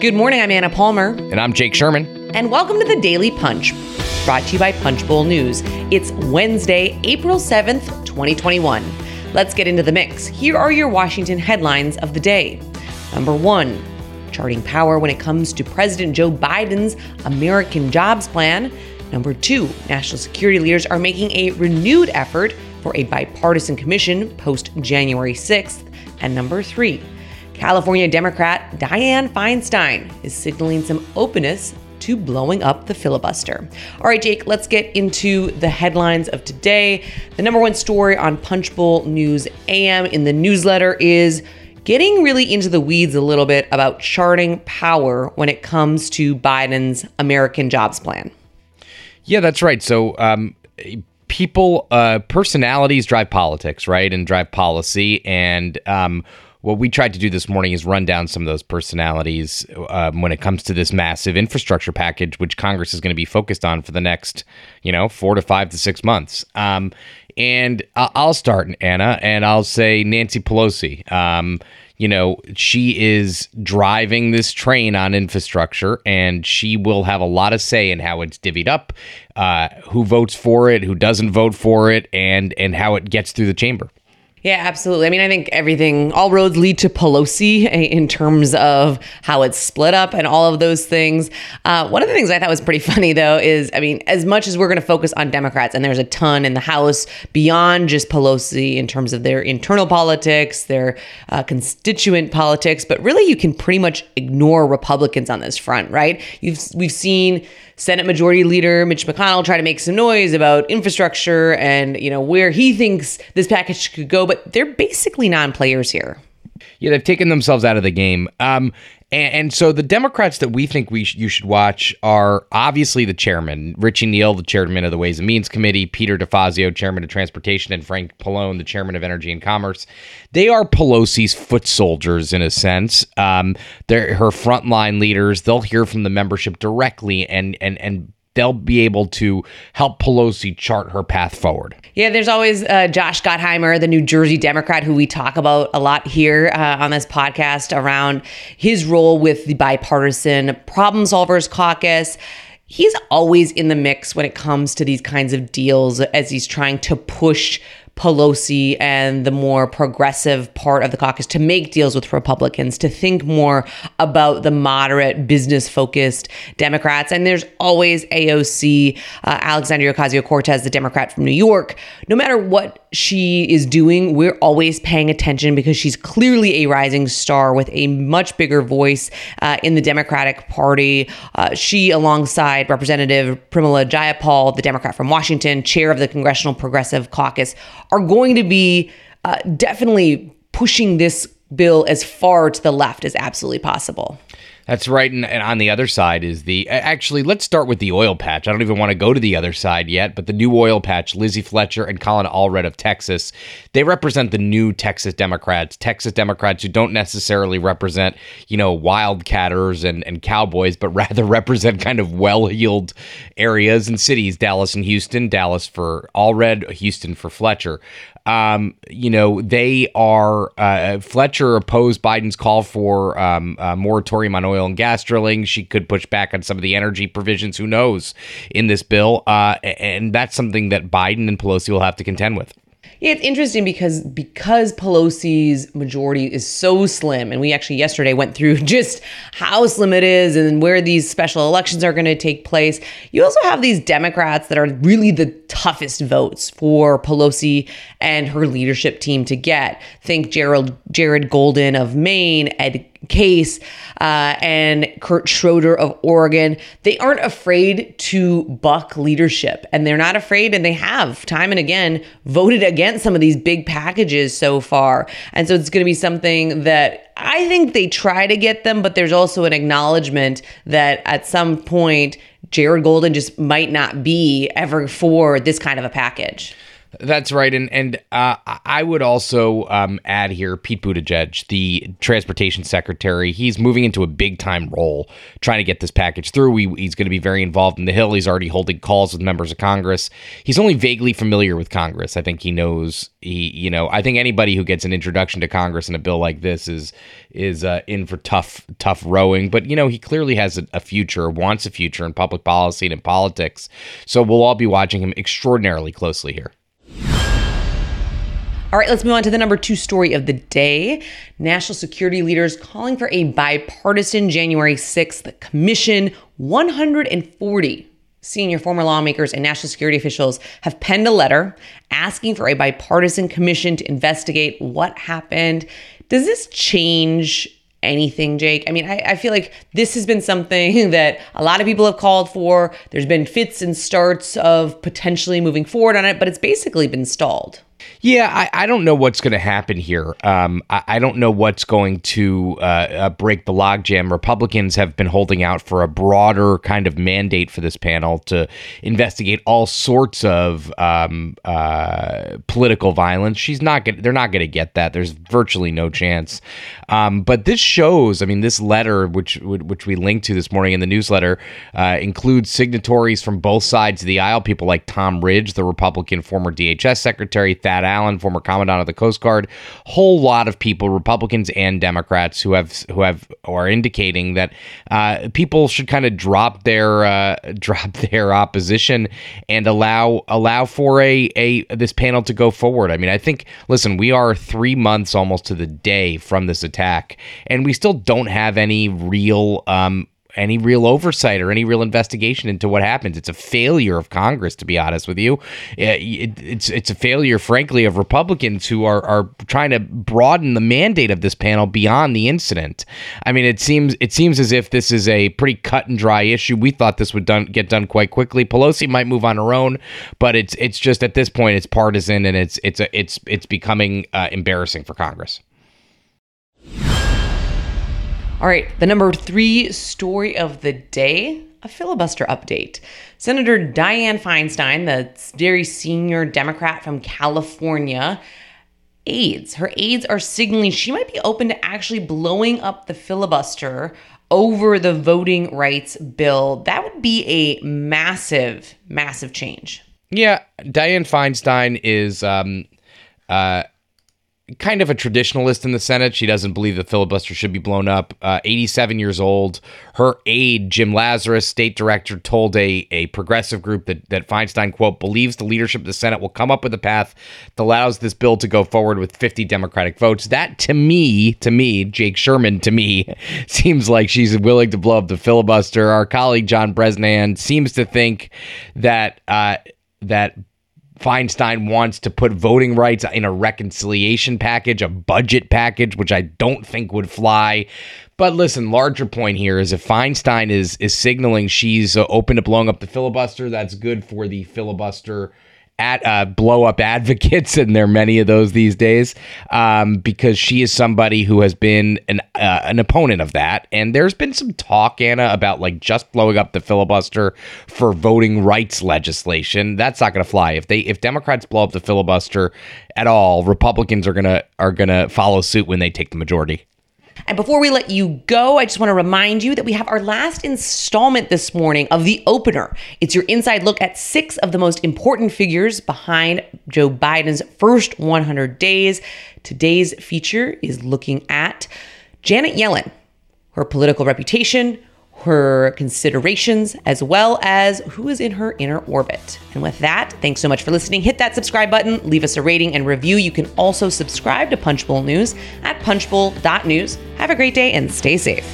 Good morning. I'm Anna Palmer. And I'm Jake Sherman. And welcome to the Daily Punch, brought to you by Punchbowl News. It's Wednesday, April 7th, 2021. Let's get into the mix. Here are your Washington headlines of the day. Number one, charting power when it comes to President Joe Biden's American Jobs Plan. Number two, national security leaders are making a renewed effort for a bipartisan commission post January 6th. And number three, California Democrat Dianne Feinstein is signaling some openness to blowing up the filibuster. All right, Jake, let's get into the headlines of today. The number one story on Punchbowl News AM in the newsletter is getting really into the weeds a little bit about charting power when it comes to Biden's American Jobs Plan. Yeah, that's right. So, um, people, uh, personalities drive politics, right? And drive policy. And, um, what we tried to do this morning is run down some of those personalities um, when it comes to this massive infrastructure package, which Congress is going to be focused on for the next, you know, four to five to six months. Um, and I'll start, Anna, and I'll say Nancy Pelosi. Um, you know, she is driving this train on infrastructure, and she will have a lot of say in how it's divvied up, uh, who votes for it, who doesn't vote for it, and and how it gets through the chamber. Yeah, absolutely. I mean, I think everything, all roads lead to Pelosi eh, in terms of how it's split up and all of those things. Uh, one of the things I thought was pretty funny, though, is I mean, as much as we're going to focus on Democrats, and there's a ton in the House beyond just Pelosi in terms of their internal politics, their uh, constituent politics, but really you can pretty much ignore Republicans on this front, right? You've we've seen Senate Majority Leader Mitch McConnell try to make some noise about infrastructure and you know where he thinks this package could go, but they're basically non-players here. Yeah, they've taken themselves out of the game. Um, and, and, so the Democrats that we think we sh- you should watch are obviously the chairman, Richie Neal, the chairman of the Ways and Means Committee, Peter DeFazio, chairman of Transportation, and Frank Pallone, the chairman of Energy and Commerce. They are Pelosi's foot soldiers in a sense. Um, they're her frontline leaders. They'll hear from the membership directly and and and they'll be able to help Pelosi chart her path forward. Yeah, there's always uh, Josh Gottheimer, the New Jersey Democrat, who we talk about a lot here uh, on this podcast around his role with the bipartisan Problem Solvers Caucus. He's always in the mix when it comes to these kinds of deals as he's trying to push Pelosi and the more progressive part of the caucus to make deals with Republicans, to think more about the moderate, business focused Democrats. And there's always AOC, uh, Alexandria Ocasio Cortez, the Democrat from New York. No matter what she is doing, we're always paying attention because she's clearly a rising star with a much bigger voice uh, in the Democratic Party. Uh, she, alongside Representative Pramila Jayapal, the Democrat from Washington, chair of the Congressional Progressive Caucus, are going to be uh, definitely pushing this bill as far to the left as absolutely possible. That's right. And, and, on the other side is the actually, let's start with the oil patch. I don't even want to go to the other side yet, but the new oil patch, Lizzie Fletcher and Colin Allred of Texas, they represent the new Texas Democrats, Texas Democrats who don't necessarily represent, you know, wildcatters and, and cowboys, but rather represent kind of well heeled areas and cities, Dallas and Houston, Dallas for Allred, Houston for Fletcher. Um, you know, they are uh, Fletcher opposed Biden's call for um, a moratorium on oil and gas drilling. She could push back on some of the energy provisions. Who knows in this bill? Uh, and that's something that Biden and Pelosi will have to contend with. Yeah, it's interesting because because Pelosi's majority is so slim, and we actually yesterday went through just how slim it is and where these special elections are going to take place. You also have these Democrats that are really the toughest votes for Pelosi and her leadership team to get. Think Gerald Jared Golden of Maine, Ed Case, uh, and Kurt Schrader of Oregon. They aren't afraid to buck leadership, and they're not afraid, and they have time and again voted against some of these big packages so far. And so it's going to be something that I think they try to get them, but there's also an acknowledgement that at some point, Jared Golden just might not be ever for this kind of a package. That's right, and and uh, I would also um, add here Pete Buttigieg, the transportation secretary. He's moving into a big time role, trying to get this package through. He, he's going to be very involved in the Hill. He's already holding calls with members of Congress. He's only vaguely familiar with Congress. I think he knows. He, you know, I think anybody who gets an introduction to Congress in a bill like this is is uh, in for tough tough rowing. But you know, he clearly has a, a future, wants a future in public policy and in politics. So we'll all be watching him extraordinarily closely here. All right, let's move on to the number two story of the day. National security leaders calling for a bipartisan January 6th commission. 140 senior former lawmakers and national security officials have penned a letter asking for a bipartisan commission to investigate what happened. Does this change anything, Jake? I mean, I, I, feel like this has been something that a lot of people have called for. There's been fits and starts of potentially moving forward on it, but it's basically been stalled. Yeah, I, I don't know what's going to happen here. Um, I, I, don't know what's going to uh, uh, break the logjam. Republicans have been holding out for a broader kind of mandate for this panel to investigate all sorts of um, uh, political violence. She's not going. They're not going to get that. There's virtually no chance. Um, but this shows. I mean, this letter, which which we linked to this morning in the newsletter, uh, includes signatories from both sides of the aisle. People like Tom Ridge, the Republican former DHS secretary. Thad Allen, former commandant of the Coast Guard, whole lot of people, Republicans and Democrats, who have who have are indicating that uh, people should kind of drop their uh, drop their opposition and allow allow for a a this panel to go forward. I mean, I think listen, we are three months almost to the day from this attack, and we still don't have any real um, any real oversight or any real investigation into what happens. It's a failure of Congress, to be honest with you. It, it's it's a failure, frankly, of Republicans who are are trying to broaden the mandate of this panel beyond the incident. I mean, it seems it seems as if this is a pretty cut and dry issue. We thought this would done get done quite quickly. Pelosi might move on her own, but it's it's just at this point it's partisan and it's it's a, it's it's becoming uh, embarrassing for Congress. All right, the number three story of the day a filibuster update. Senator Dianne Feinstein, the very senior Democrat from California, aides. Her aides are signaling she might be open to actually blowing up the filibuster over the voting rights bill. That would be a massive, massive change. Yeah, Dianne Feinstein is um, uh, kind of a traditionalist in the Senate. She doesn't believe the filibuster should be blown up. Uh, 87 years old. Her aide, Jim Lazarus, state director, told a, a progressive group that, that Feinstein, quote, believes the leadership of the Senate will come up with a path that allows this bill to go forward with 50 Democratic votes. That, to me, to me, Jake Sherman, to me, seems like she's willing to blow up the filibuster. Our colleague, John Bresnahan, seems to think that, uh, that Feinstein wants to put voting rights in a reconciliation package, a budget package, which I don't think would fly. But listen, larger point here is if Feinstein is is signaling she's uh, open to blowing up the filibuster, that's good for the filibuster at uh, blow up advocates, and there are many of those these days, um, because she is somebody who has been an uh, an opponent of that. And there's been some talk, Anna, about like just blowing up the filibuster for voting rights legislation. That's not going to fly. If they if Democrats blow up the filibuster at all, Republicans are gonna are gonna follow suit when they take the majority. And before we let you go, I just want to remind you that we have our last installment this morning of The Opener. It's your inside look at six of the most important figures behind Joe Biden's first 100 days. Today's feature is looking at Janet Yellen, her political reputation, her considerations, as well as who is in her inner orbit. And with that, thanks so much for listening. Hit that subscribe button, leave us a rating and review. You can also subscribe to Punchbowl News at punchbowl.news. Have a great day and stay safe.